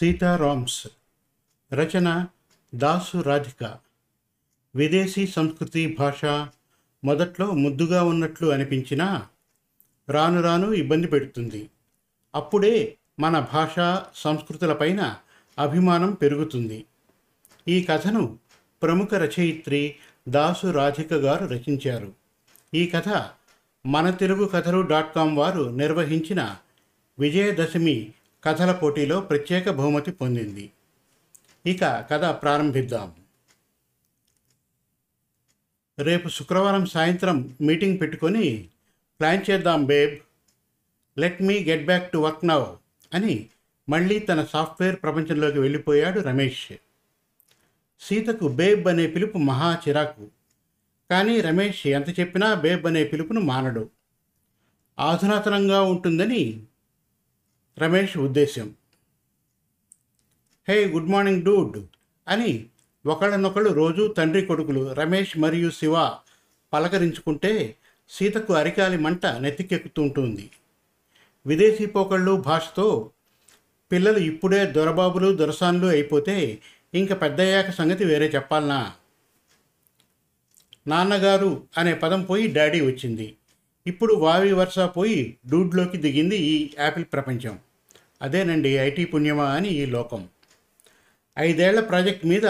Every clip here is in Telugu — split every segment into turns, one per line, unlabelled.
సీతారామ్స్ రచన దాసు రాధిక. విదేశీ సంస్కృతి భాష మొదట్లో ముద్దుగా ఉన్నట్లు అనిపించినా రాను రాను ఇబ్బంది పెడుతుంది. అప్పుడే మన భాష సంస్కృతులపైన అభిమానం పెరుగుతుంది. ఈ కథను ప్రముఖ రచయిత్రి దాసు రాధిక గారు రచించారు. ఈ కథ మన తెలుగు కథలు డాట్ కామ్ వారు నిర్వహించిన విజయదశమి కథల పోటీలో ప్రత్యేక బహుమతి పొందింది. ఇక కథ ప్రారంభిద్దాం. రేపు శుక్రవారం సాయంత్రం మీటింగ్ పెట్టుకొని ప్లాన్ చేద్దాం babe. Let me get back to work now అని మళ్ళీ తన సాఫ్ట్వేర్ ప్రపంచంలోకి వెళ్ళిపోయాడు రమేష్. సీతకు బేబ్ అనే పిలుపు మహా చిరాకు. కానీ రమేష్ ఎంత చెప్పినా బేబ్ అనే పిలుపును మానడు. ఆధునాతనంగా ఉంటుందని రమేష్ ఉద్దేశ్యం. హే గుడ్ మార్నింగ్ డూడ్ అని ఒకళ్ళనొకళ్ళు రోజు తండ్రి కొడుకులు రమేష్ మరియు శివ పలకరించుకుంటే సీతకు అరికాలి మంట నెత్తికెక్కుతుంటుంది. విదేశీ పోకళ్ళు భాషతో పిల్లలు ఇప్పుడే దొరబాబులు దొరసాన్లు అయిపోతే ఇంక పెద్దయ్యాక సంగతి వేరే చెప్పాలనా? నాన్నగారు అనే పదం పోయి డాడీ వచ్చింది. ఇప్పుడు వావి వరుస పోయి డూడ్లోకి దిగింది ఈ యాపిల్ ప్రపంచం. అదేనండి ఐటీ పుణ్యమా అని ఈ లోకం. ఐదేళ్ళ ప్రాజెక్ట్ మీద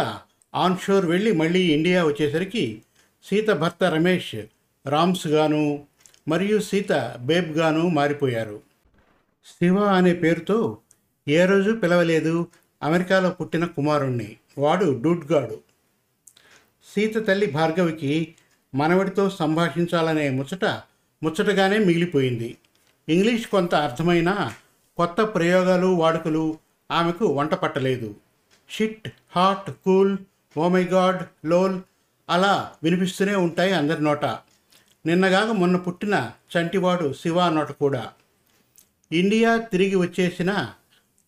ఆన్ షోర్ వెళ్ళి మళ్ళీ ఇండియా వచ్చేసరికి సీత భర్త రమేష్ రామ్స్ గాను మరియు సీత బేబ్ గాను మారిపోయారు. శివ అనే పేరుతో ఏ రోజు పిలవలేదు అమెరికాలో పుట్టిన కుమారుణ్ణి. వాడు డూడ్గాడు సీత తల్లి భార్గవికి మనవడితో సంభాషించాలనే ముచ్చట ముచ్చటగానే మిగిలిపోయింది. ఇంగ్లీష్ కొంత అర్థమైనా కొత్త ప్రయోగాలు వాడుకలు ఆమెకు వంట పట్టలేదు. Shit hot cool oh god lol అలా వినిపిస్తూనే ఉంటాయి అందరి నోట. నిన్నగాక మొన్న పుట్టిన చంటివాడు శివ నోట కూడా. ఇండియా తిరిగి వచ్చేసిన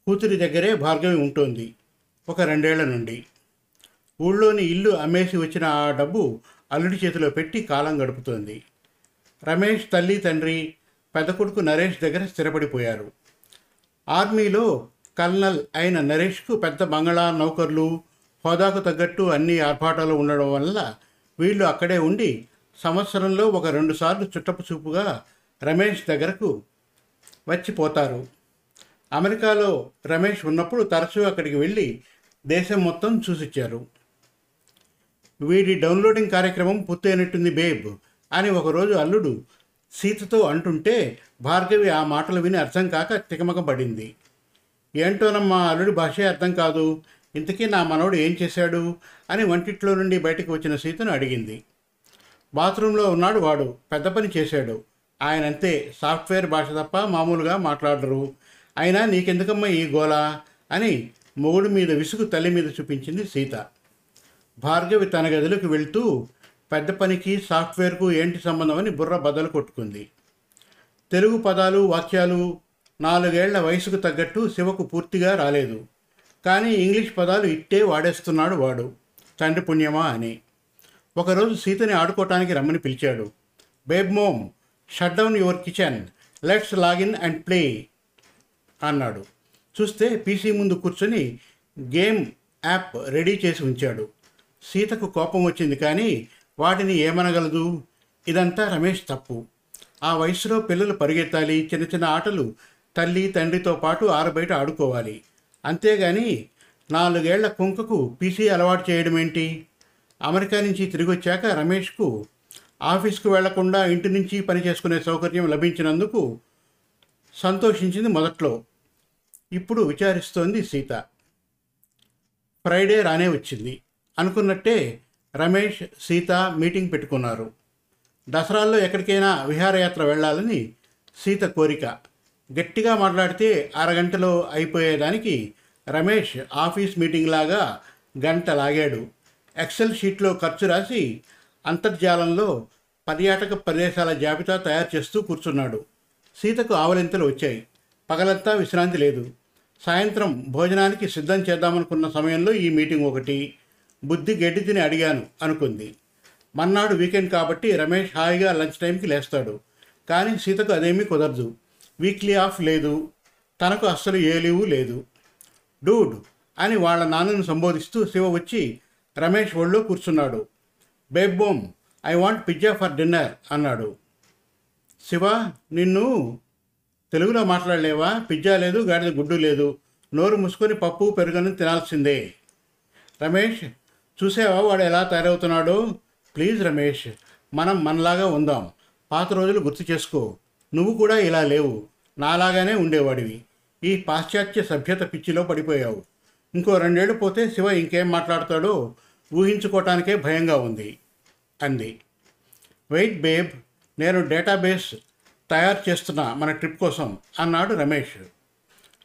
కూతురి దగ్గరే భార్గవి ఉంటుంది ఒక రెండేళ్ళ నుండి. ఊళ్ళోని ఇల్లు అమ్మేసి వచ్చిన ఆ డబ్బు అల్లుడి చేతిలో పెట్టి కాలం గడుపుతోంది. రమేష్ తల్లి తండ్రి పెద్ద కొడుకు నరేష్ దగ్గర స్థిరపడిపోయారు. ఆర్మీలో కల్నల్ అయిన నరేష్కు పెద్ద బంగళా నౌకర్లు హోదాకు తగ్గట్టు అన్ని ఆర్భాటాలు ఉండడం వల్ల వీళ్ళు అక్కడే ఉండి సంవత్సరంలో ఒక రెండు సార్లు చుట్టపు చూపుగా రమేష్ దగ్గరకు వచ్చిపోతారు. అమెరికాలో రమేష్ ఉన్నప్పుడు తరచూ అక్కడికి వెళ్ళి దేశం మొత్తం చూసిచ్చారు. వీడి డౌన్లోడింగ్ కార్యక్రమం పూర్తయినట్టుంది బేబ్ అని ఒకరోజు అల్లుడు సీతతో అంటుంటే భార్గవి ఆ మాటలు విని అర్థం కాక తికమకబడింది ఏంటోనమ్మా అల్లుడి భాషే అర్థం కాదు. ఇంతకీ నా మనవడు ఏం చేశాడు? అని వంటిట్లో నుండి బయటకు వచ్చిన సీతను అడిగింది. బాత్రూంలో ఉన్నాడు వాడు. పెద్ద పని చేశాడు. ఆయనంతే. సాఫ్ట్వేర్ భాష తప్ప మామూలుగా మాట్లాడరు. అయినా నీకెందుకమ్మా ఈ గోల? అని మొగుడు మీద విసుగు తల్లి మీద చూపించింది సీత. భార్గవి తన గదిలోకి వెళ్తూ పెద్ద పనికి సాఫ్ట్వేర్కు ఏంటి సంబంధం అని బుర్ర బదలు కొట్టుకుంది. తెలుగు పదాలు వాక్యాలు నాలుగేళ్ళ వయసుకు తగ్గట్టు శివకు పూర్తిగా రాలేదు. కానీ ఇంగ్లీష్ పదాలు ఇట్టే వాడేస్తున్నాడు వాడు. తండ్రి పుణ్యమా అని. ఒకరోజు సీతని ఆడుకోవటానికి రమ్మని పిలిచాడు. Babe mom shut down your kitchen let's login and play అన్నాడు. చూస్తే పీసీ ముందు కూర్చొని గేమ్ యాప్ రెడీ చేసి ఉంచాడు. సీతకు కోపం వచ్చింది కానీ వాటిని ఏమనగలదు? ఇదంతా రమేష్ తప్పు. ఆ వయసులో పిల్లలు పరిగెత్తాలి చిన్న చిన్న ఆటలు తల్లి తండ్రితో పాటు ఆరబయట ఆడుకోవాలి. అంతేగాని నాలుగేళ్ళ కుంకకు పీసీ అలవాటు చేయడం ఏంటి అమెరికా నుంచి తిరిగి వచ్చాక రమేష్కు ఆఫీస్కు వెళ్ళకుండా ఇంటి నుంచి పని చేసుకునే సౌకర్యం లభించినందుకు సంతోషించింది మొదట్లో. ఇప్పుడు విచారిస్తోంది సీత. ఫ్రైడే రానే వచ్చింది. అనుకున్నట్టే రమేష్ సీత మీటింగ్ పెట్టుకున్నారు. దసరాల్లో ఎక్కడికైనా విహారయాత్ర వెళ్ళాలని సీత కోరిక. గట్టిగా మాట్లాడితే అరగంటలో అయిపోయేదానికి రమేష్ ఆఫీస్ మీటింగ్ లాగా గంట లాగాడు. ఎక్సెల్ షీట్లో ఖర్చు రాసి అంతర్జాలంలో పర్యాటక ప్రదేశాల జాబితా తయారు చేస్తూ కూర్చున్నాడు. సీతకు ఆవలింతలు వచ్చాయి. పగలంతా విశ్రాంతి లేదు. సాయంత్రం భోజనానికి సిద్ధం చేద్దామనుకున్న సమయంలో ఈ మీటింగ్ ఒకటి. బుద్ధి గడ్డి తిని అడిగాను అనుకుంది. మన్నాడు వీకెండ్ కాబట్టి రమేష్ హాయిగా లంచ్ టైంకి లేస్తాడు. కానీ సీతకు అదేమీ కుదరదు. వీక్లీ ఆఫ్ లేదు. తనకు అస్సలు ఏ లీవు లేదు. డూడ్ అని వాళ్ళ నాన్నను సంబోధిస్తూ శివ వచ్చి రమేష్ ఒళ్ళో కూర్చున్నాడు. Babe mom I want pizza for dinner అన్నాడు. శివ నిన్ను తెలుగులో మాట్లాడలేవా? పిజ్జా లేదు గాడిద గుడ్డు లేదు. నోరు మూసుకొని పప్పు పెరుగను తినాల్సిందే. రమేష్ చూసావా? వాడు ఎలా తయారవుతున్నాడో? ప్లీజ్ రమేష్ మనం మనలాగా ఉందాం. పాత రోజులు గుర్తు చేసుకో. నువ్వు కూడా ఇలా లేవు. నాలాగానే ఉండేవాడివి. ఈ పాశ్చాత్య సభ్యత పిచ్చిలో పడిపోయావు. ఇంకో రెండేళ్ళు పోతే శివ ఇంకేం మాట్లాడతాడో ఊహించుకోవటానికే భయంగా ఉంది అంది. వెయిట్ బేబ్ నేను డేటాబేస్ తయారు చేస్తున్నా మన ట్రిప్ కోసం అన్నాడు రమేష్.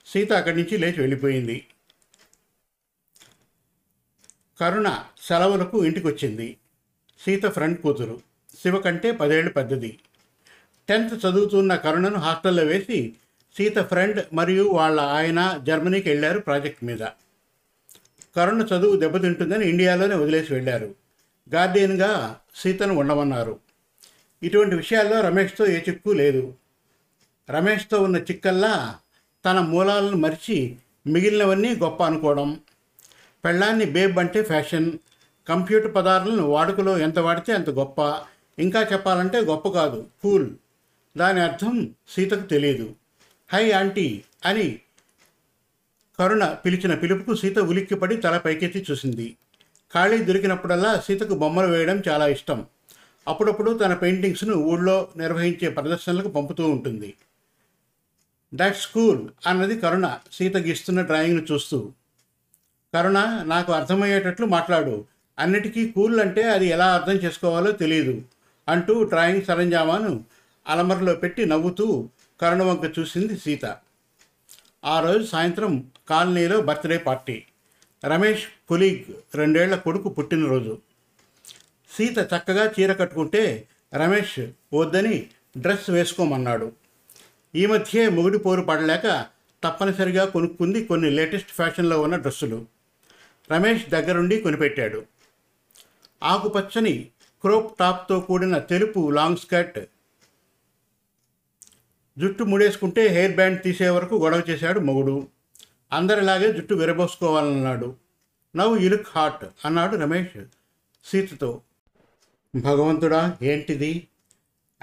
సీత అక్కడి నుంచి లేచి వెళ్ళిపోయింది. కరుణ సెలవులకు ఇంటికొచ్చింది. సీత ఫ్రెండ్ కూతురు. శివ కంటే పదేళ్ళు పెద్దది. టెన్త్ చదువుతున్న కరుణను హాస్టల్లో వేసి సీత ఫ్రెండ్ మరియు వాళ్ళ ఆయన జర్మనీకి వెళ్ళారు ప్రాజెక్ట్ మీద. కరుణ చదువు దెబ్బతింటుందని ఇండియాలోనే వదిలేసి వెళ్ళారు. గార్డియన్గా సీతను ఉండమన్నారు. ఇటువంటి విషయాల్లో రమేష్తో ఏ చిక్కు లేదు. రమేష్తో ఉన్న చిక్కల్లా తన మూలాలను మరిచి మిగిలినవన్నీ గొప్ప అనుకోవడం. పెళ్ళాన్ని బేబ్ అంటే ఫ్యాషన్. కంప్యూటర్ పదార్థాలను వాడుకలో ఎంత వాడితే అంత గొప్ప. ఇంకా చెప్పాలంటే గొప్ప కాదు కూల్. దాని అర్థం సీతకు తెలియదు హై ఆంటీ అని కరుణ పిలిచిన పిలుపుకు సీత ఉలిక్కిపడి తల పైకెత్తి చూసింది. ఖాళీ దొరికినప్పుడల్లా సీతకు బొమ్మలు వేయడం చాలా ఇష్టం. అప్పుడప్పుడు తన పెయింటింగ్స్ను ఊళ్ళో నిర్వహించే ప్రదర్శనలకు పంపుతూ ఉంటుంది. దట్ స్కూల్ అన్నది కరుణ సీత గీస్తున్న డ్రాయింగ్ను చూస్తూ కరుణ నాకు అర్థమయ్యేటట్లు మాట్లాడు. అన్నిటికీ కూల్ అంటే అది ఎలా అర్థం చేసుకోవాలో తెలియదు అంటూ డ్రాయింగ్ సరంజామాను అలమరలో పెట్టి నవ్వుతూ కరుణ వంక చూసింది సీత. ఆ రోజు సాయంత్రం కాలనీలో బర్త్డే పార్టీ. రమేష్ కొలీగ్ రెండేళ్ళ కొడుకు పుట్టినరోజు. సీత చక్కగా చీర కట్టుకుంటే రమేష్ వద్దని డ్రెస్ వేసుకోమన్నాడు. ఈ మధ్యే మొగుడి పోరు పడలేక తప్పనిసరిగా కొనుక్కుంది కొన్ని లేటెస్ట్ ఫ్యాషన్లో ఉన్న డ్రెస్సులు. రమేష్ దగ్గరుండి కొనిపెట్టాడు. ఆకుపచ్చని క్రోప్ టాప్తో కూడిన తెలుపు లాంగ్ స్కర్ట్ జుట్టు ముడేసుకుంటే హెయిర్ బ్యాండ్ తీసే వరకు గొడవ చేశాడు మొగుడు. అందరిలాగే జుట్టు విరబోసుకోవాలన్నాడు. నవ్వు ఇలుక్ హాట్ అన్నాడు రమేష్ సీతతో భగవంతుడా ఏంటిది?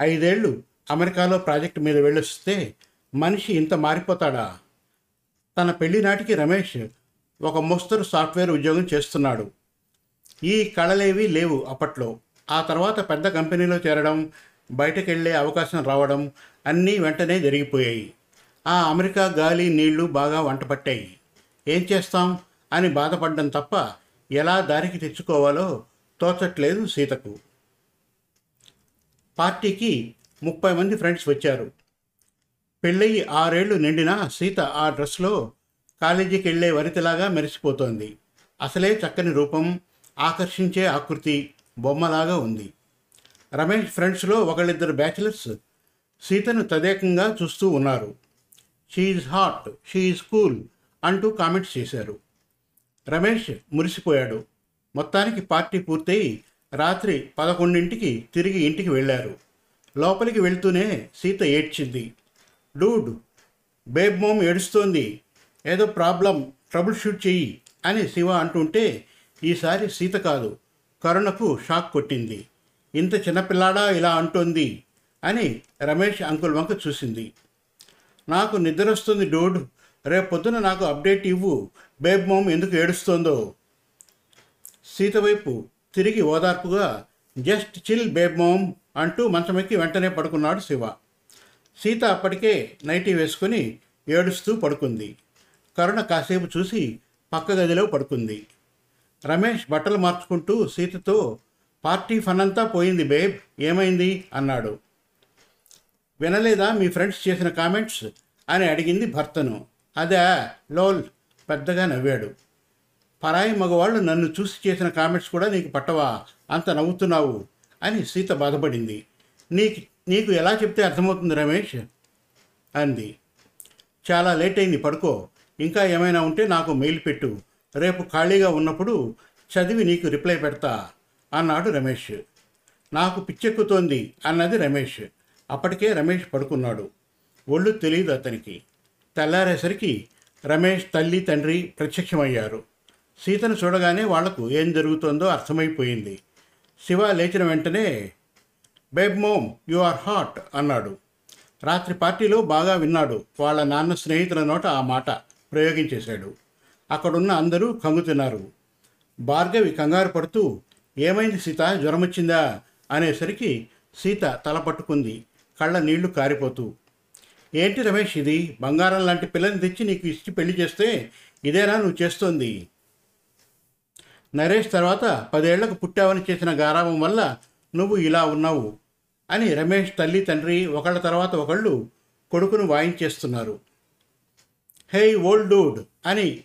ఐదేళ్ళు అమెరికాలో ప్రాజెక్ట్ మీద వెళ్ళొస్తే మనిషి ఇంత మారిపోతాడా? తన పెళ్ళి నాటికి రమేష్ ఒక ముస్తరు సాఫ్ట్వేర్ ఉద్యోగం చేస్తున్నాడు. ఈ కళలేవి లేవు అప్పట్లో. ఆ తర్వాత పెద్ద కంపెనీలో చేరడం బయటకు వెళ్ళే అవకాశం రావడం అన్నీ వెంటనే జరిగిపోయాయి. ఆ అమెరికా గాలి నీళ్ళు బాగా వంట పట్టాయి. ఏం చేస్తాం? అని బాధపడడం తప్ప ఎలా దారికి తెచ్చుకోవాలో తోచట్లేదు సీతకు. పార్టీకి ముప్పై మంది ఫ్రెండ్స్ వచ్చారు. పెళ్ళయి ఆరేళ్ళు నిండినా సీత ఆ డ్రెస్లో కాలేజీకి వెళ్ళే వరితలాగా మెరిసిపోతోంది. అసలే చక్కని రూపం ఆకర్షించే ఆకృతి బొమ్మలాగా ఉంది. రమేష్ ఫ్రెండ్స్లో ఒకళ్ళిద్దరు బ్యాచిలర్స్ సీతను తదేకంగా చూస్తూ ఉన్నారు. షీఈ్ హాట్ షీఈ్ కూల్ అంటూ కామెంట్స్ చేశారు. రమేష్ మురిసిపోయాడు. మొత్తానికి పార్టీ పూర్తయి రాత్రి పదకొండింటికి తిరిగి ఇంటికి వెళ్ళారు. లోపలికి వెళ్తూనే సీత ఏడ్చింది. డూడ్ బేబ్ మోమ్ ఏడుస్తోంది. ఏదో ప్రాబ్లం ట్రబుల్ షూట్ చెయ్యి అని శివ అంటుంటే ఈసారి సీత కాదు కరుణకు షాక్ కొట్టింది. ఇంత చిన్నపిల్లాడా ఇలా అంటోంది అని రమేష్ అంకుల్ వంక చూసింది. నాకు నిద్ర వస్తుంది డూడ్ రేపు పొద్దున నాకు అప్డేట్ ఇవ్వు బేబ్ మోమ్ ఎందుకు ఏడుస్తోందో. సీత వైపు తిరిగి ఓదార్పుగా జస్ట్ చిల్ బేబ్ మోమ్ అంటూ మంచమెక్కి వెంటనే పడుకున్నాడు శివ. సీత అప్పటికే నైటీ వేసుకుని ఏడుస్తూ పడుకుంది. కరుణ కాసేపు చూసి పక్క గదిలో పడుకుంది. రమేష్ బట్టలు మార్చుకుంటూ సీతతో పార్టీ ఫన్ అంతా పోయింది బేబ్ ఏమైంది? అన్నాడు. వినలేదా మీ ఫ్రెండ్స్ చేసిన కామెంట్స్? అని అడిగింది భర్తను. అదే లోల్ పెద్దగా నవ్వాడు. పరాయి మగవాళ్ళు నన్ను చూసి చేసిన కామెంట్స్ కూడా నీకు పట్టవా? అంత నవ్వుతున్నావు? అని సీత బాధపడింది. నీకు నీకు ఎలా చెప్తే అర్థమవుతుంది రమేష్? అంది. చాలా లేట్ అయింది పడుకో. ఇంకా ఏమైనా ఉంటే నాకు మెయిల్ పెట్టు. రేపు ఖాళీగా ఉన్నప్పుడు చదివి నీకు రిప్లై పెడతా అన్నాడు రమేష్. నాకు పిచ్చెక్కుతోంది అన్నది రమేష్. అప్పటికే రమేష్ పడుకున్నాడు. ఒళ్ళు తెలియదు అతనికి. తెల్లారేసరికి రమేష్ తల్లి తండ్రి ప్రత్యక్షమయ్యారు. సీతను చూడగానే వాళ్ళకు ఏం జరుగుతుందో అర్థమైపోయింది. శివ లేచిన వెంటనే babe mom you are hot అన్నాడు. రాత్రి పార్టీలో బాగా విన్నాడు వాళ్ళ నాన్న స్నేహితుల నోట ఆ మాట. ప్రయోగించేశాడు. అక్కడున్న అందరూ కంగుతున్నారు. భార్గవి కంగారు పడుతూ ఏమైంది సీత? జ్వరం వచ్చిందా అనేసరికి సీత తల పట్టుకుంది. కళ్ళ నీళ్ళు కారిపోతూ ఏంటి రమేష్ ఇది? బంగారం లాంటి పిల్లని తెచ్చి నీకు ఇచ్చి పెళ్ళి చేస్తే ఇదేనా నువ్వు చేస్తోంది? నరేష్ తర్వాత పదేళ్ళకు పుట్టావని చేసిన గారాభం వల్ల నువ్వు ఇలా ఉన్నావు అని రమేష్ తల్లి తండ్రి ఒకళ్ళ తర్వాత ఒకళ్ళు కొడుకును వాయించేస్తున్నారు. హే ఓల్డ్ డూడ్ అని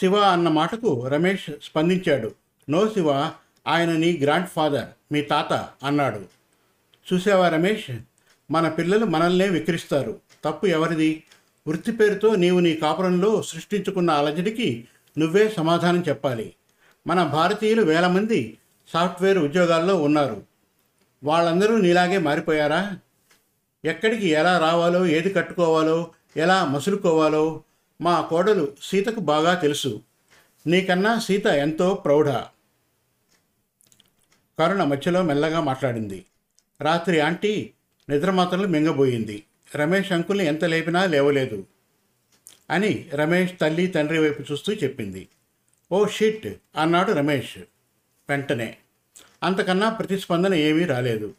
శివ అన్న మాటకు రమేష్ స్పందించాడు. నో శివ ఆయన నీ గ్రాండ్ ఫాదర్ మీ తాత అన్నాడు. చూసావా రమేష్ మన పిల్లలు మనల్నే విక్రిస్తారు. తప్పు ఎవరిది? వృత్తి పేరుతో నీవు నీ కాపురంలో సృష్టించుకున్న అలజడికి నువ్వే సమాధానం చెప్పాలి. మన భారతీయులు వేల మంది సాఫ్ట్వేర్ ఉద్యోగాల్లో ఉన్నారు. వాళ్ళందరూ నీలాగే మారిపోయారా? ఎక్కడికి ఎలా రావాలో ఏది కట్టుకోవాలో ఎలా మసులుకోవాలో మా కోడలు సీతకు బాగా తెలుసు. నీకన్నా సీత ఎంతో ప్రౌఢ. కరుణ మధ్యలో మెల్లగా మాట్లాడింది. రాత్రి ఆంటీ నిద్రమాత్రలు మింగబోయింది. రమేష్ అంకుల్ని ఎంత లేపినా లేవలేదు అని రమేష్ తల్లి తండ్రి వైపు చూస్తూ చెప్పింది. ఓ షిట్ అన్నాడు రమేష్ వెంటనే. అంతకన్నా ప్రతిస్పందన ఏమీ రాలేదు.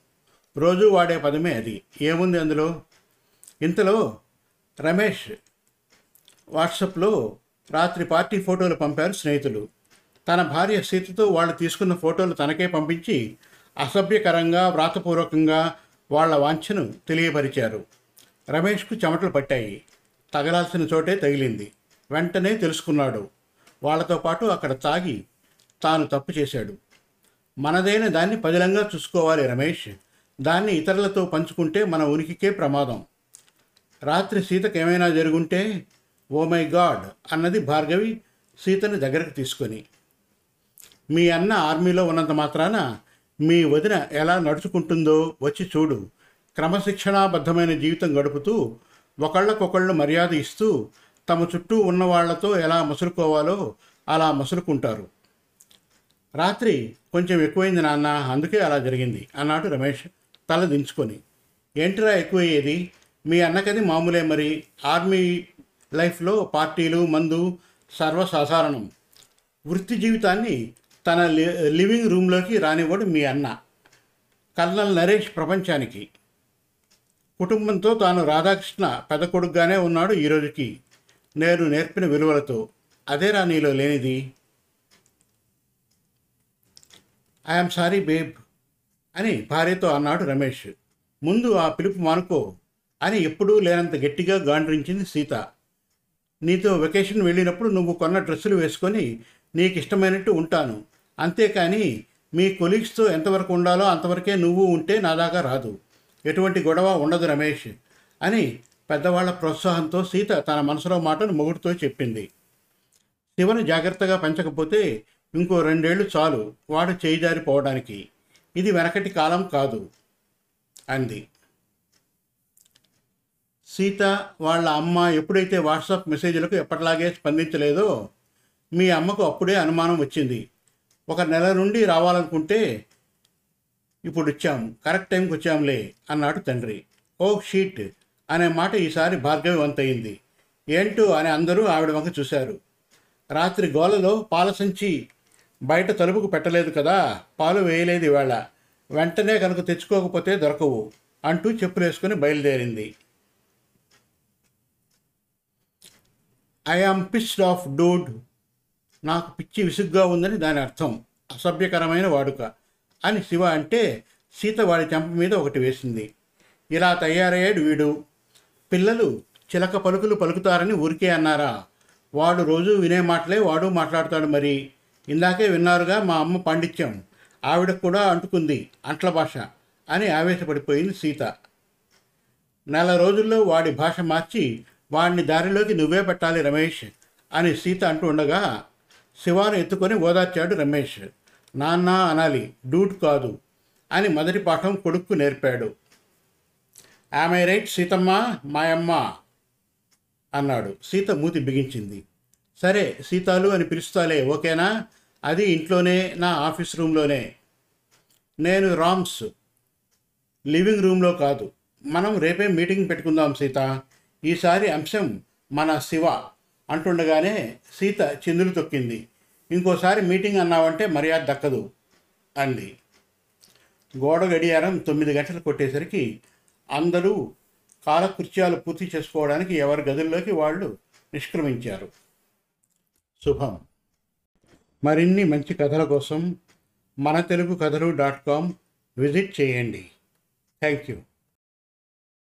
రోజు వాడే పదమే అది. ఏముంది అందులో? ఇంతలో రమేష్ వాట్సాప్లో రాత్రి పార్టీ ఫోటోలు పంపారు స్నేహితులు. తన భార్య సీతతో వాళ్ళు తీసుకున్న ఫోటోలు తనకే పంపించి అసభ్యకరంగా వ్రాతపూర్వకంగా వాళ్ళ వాంఛను తెలియపరిచారు. రమేష్కు చెమటలు పట్టాయి. తగలాల్సిన చోటే తగిలింది. వెంటనే తెలుసుకున్నాడు. వాళ్ళతో పాటు అక్కడ తాగి తాను తప్పు చేశాడు. మనదైన దాన్ని పదిలంగా చూసుకోవాలి రమేష్. దాన్ని ఇతరులతో పంచుకుంటే మన ఉనికికే ప్రమాదం. రాత్రి సీతకేమైనా జరుగుంటే ఓ మై గాడ్ అన్నది భార్గవి సీతని దగ్గరకు తీసుకొని. మీ అన్న ఆర్మీలో ఉన్నంత మాత్రాన మీ వదిన ఎలా నడుచుకుంటుందో వచ్చి చూడు. క్రమశిక్షణాబద్ధమైన జీవితం గడుపుతూ ఒకళ్ళకొకళ్ళు మర్యాద ఇస్తూ తమ చుట్టూ ఉన్న వాళ్ళతో ఎలా మసులుకోవాలో అలా మసులుకుంటారు. రాత్రి కొంచెం ఎక్కువైంది నాన్న అందుకే అలా జరిగింది అన్నాడు రమేష్ తల దించుకొని. ఏంటిరా ఎక్కువయ్యేది? మీ అన్నకది మామూలే మరి ఆర్మీ లైఫ్లో పార్టీలు మందు సర్వసాధారణం. వృత్తి జీవితాన్ని తన లి- లివింగ్ రూమ్లోకి రానివ్వడు మీ అన్న. కల్నల్ నరేష్ ప్రపంచానికి. కుటుంబంతో తాను రాధాకృష్ణ పెద్ద కొడుకుగానే ఉన్నాడు ఈ రోజుకి. నేను నేర్పిన విలువలతో. అదేరా నీలో లేనిది. ఐఎమ్ సారీ బేబ్ అని భార్యతో అన్నాడు రమేష్. ముందు ఆ పిలుపు మానుకో అని ఎప్పుడూ లేనంత గట్టిగా గాండ్రించింది సీత. నీతో వెకేషన్ వెళ్ళినప్పుడు నువ్వు కొన్న డ్రెస్సులు వేసుకొని నీకు ఇష్టమైనట్టు ఉంటాను. అంతేకాని మీ కొలీగ్స్తో ఎంతవరకు ఉండాలో అంతవరకే నువ్వు ఉంటే నాదాకా రాదు. ఎటువంటి గొడవ ఉండదు రమేష్ అని పెద్దవాళ్ళ ప్రోత్సాహంతో సీత తన మనసులో మాటను మొగుడుతో చెప్పింది. శివను జాగ్రత్తగా పెంచకపోతే ఇంకో రెండేళ్ళు చాలు. వాడు చేయిదారిపోవడానికి ఇది వెనకటి కాలం కాదు అంది. సీత వాళ్ళ అమ్మ ఎప్పుడైతే వాట్సాప్ మెసేజ్లకు ఎప్పటిలాగే స్పందించలేదో మీ అమ్మకు అప్పుడే అనుమానం వచ్చింది. ఒక నెల నుండి రావాలనుకుంటే ఇప్పుడు వచ్చాం కరెక్ట్ టైంకి వచ్చాంలే అన్నాడు తండ్రి. ఓ షీట్ అనే మాట ఈసారి భార్గవి వంతయింది ఏంటో అని అందరూ ఆవిడ వంక చూశారు. రాత్రి గోలలో పాల సంచి బయట తలుపుకు పెట్టలేదు కదా పాలు వేయలేదు ఇవాళ. వెంటనే కనుక తెచ్చుకోకపోతే దొరకవు అంటూ చెప్పులేసుకుని బయలుదేరింది. ఐ పిస్డ్ ఆఫ్ డూడ్ నాకు పిచ్చి విసుగ్గా ఉందని దాని అర్థం. అసభ్యకరమైన వాడుక. అని శివ అంటే సీత వాడి చెంప మీద ఒకటి వేసింది. ఇలా తయారయ్యాడు వీడు. పిల్లలు చిలక పలుకులు పలుకుతారని ఊరికే అన్నారా? వాడు రోజు వినే మాటలే వాడు మాట్లాడతాడు మరి. ఇందాకే విన్నారుగా మా అమ్మ పాండిత్యం. ఆవిడ కూడా అంటుకుంది అంట్ల భాష అని ఆవేశపడిపోయింది సీత. నెల రోజుల్లో వాడి భాష మార్చి వాడిని దారిలోకి నువ్వే పెట్టాలి రమేష్ అని సీత అంటూ ఉండగా శివాను ఎత్తుకొని ఓదార్చాడు రమేష్. నాన్న అనాలి డూట్ కాదు అని మొదటి పాఠం కొడుక్కు నేర్పాడు. ఆమె రైట్ సీతమ్మ? మాయమ్మ అన్నాడు. సీత మూతి బిగించింది. సరే సీతాలు అని పిలుస్తాలే ఓకేనా? అది ఇంట్లోనే నా ఆఫీస్ రూమ్లోనే. నేను రామ్స్ లివింగ్ రూమ్లో కాదు. మనం రేపే మీటింగ్ పెట్టుకుందాం సీత. ఈసారి అంశం మన శివ అంటుండగానే సీత చిందులు తొక్కింది. ఇంకోసారి మీటింగ్ అన్నావంటే మర్యాద దక్కదు అంది. గోడ గడియారం తొమ్మిది గంటలు కొట్టేసరికి అందరూ కాలకృత్యాలు పూర్తి చేసుకోవడానికి ఎవరి గదుల్లోకి వాళ్ళు నిష్క్రమించారు. శుభం. మరిన్ని మంచి కథల కోసం మన తెలుగు కథలు డాట్ కామ్ విజిట్ చేయండి. Thank you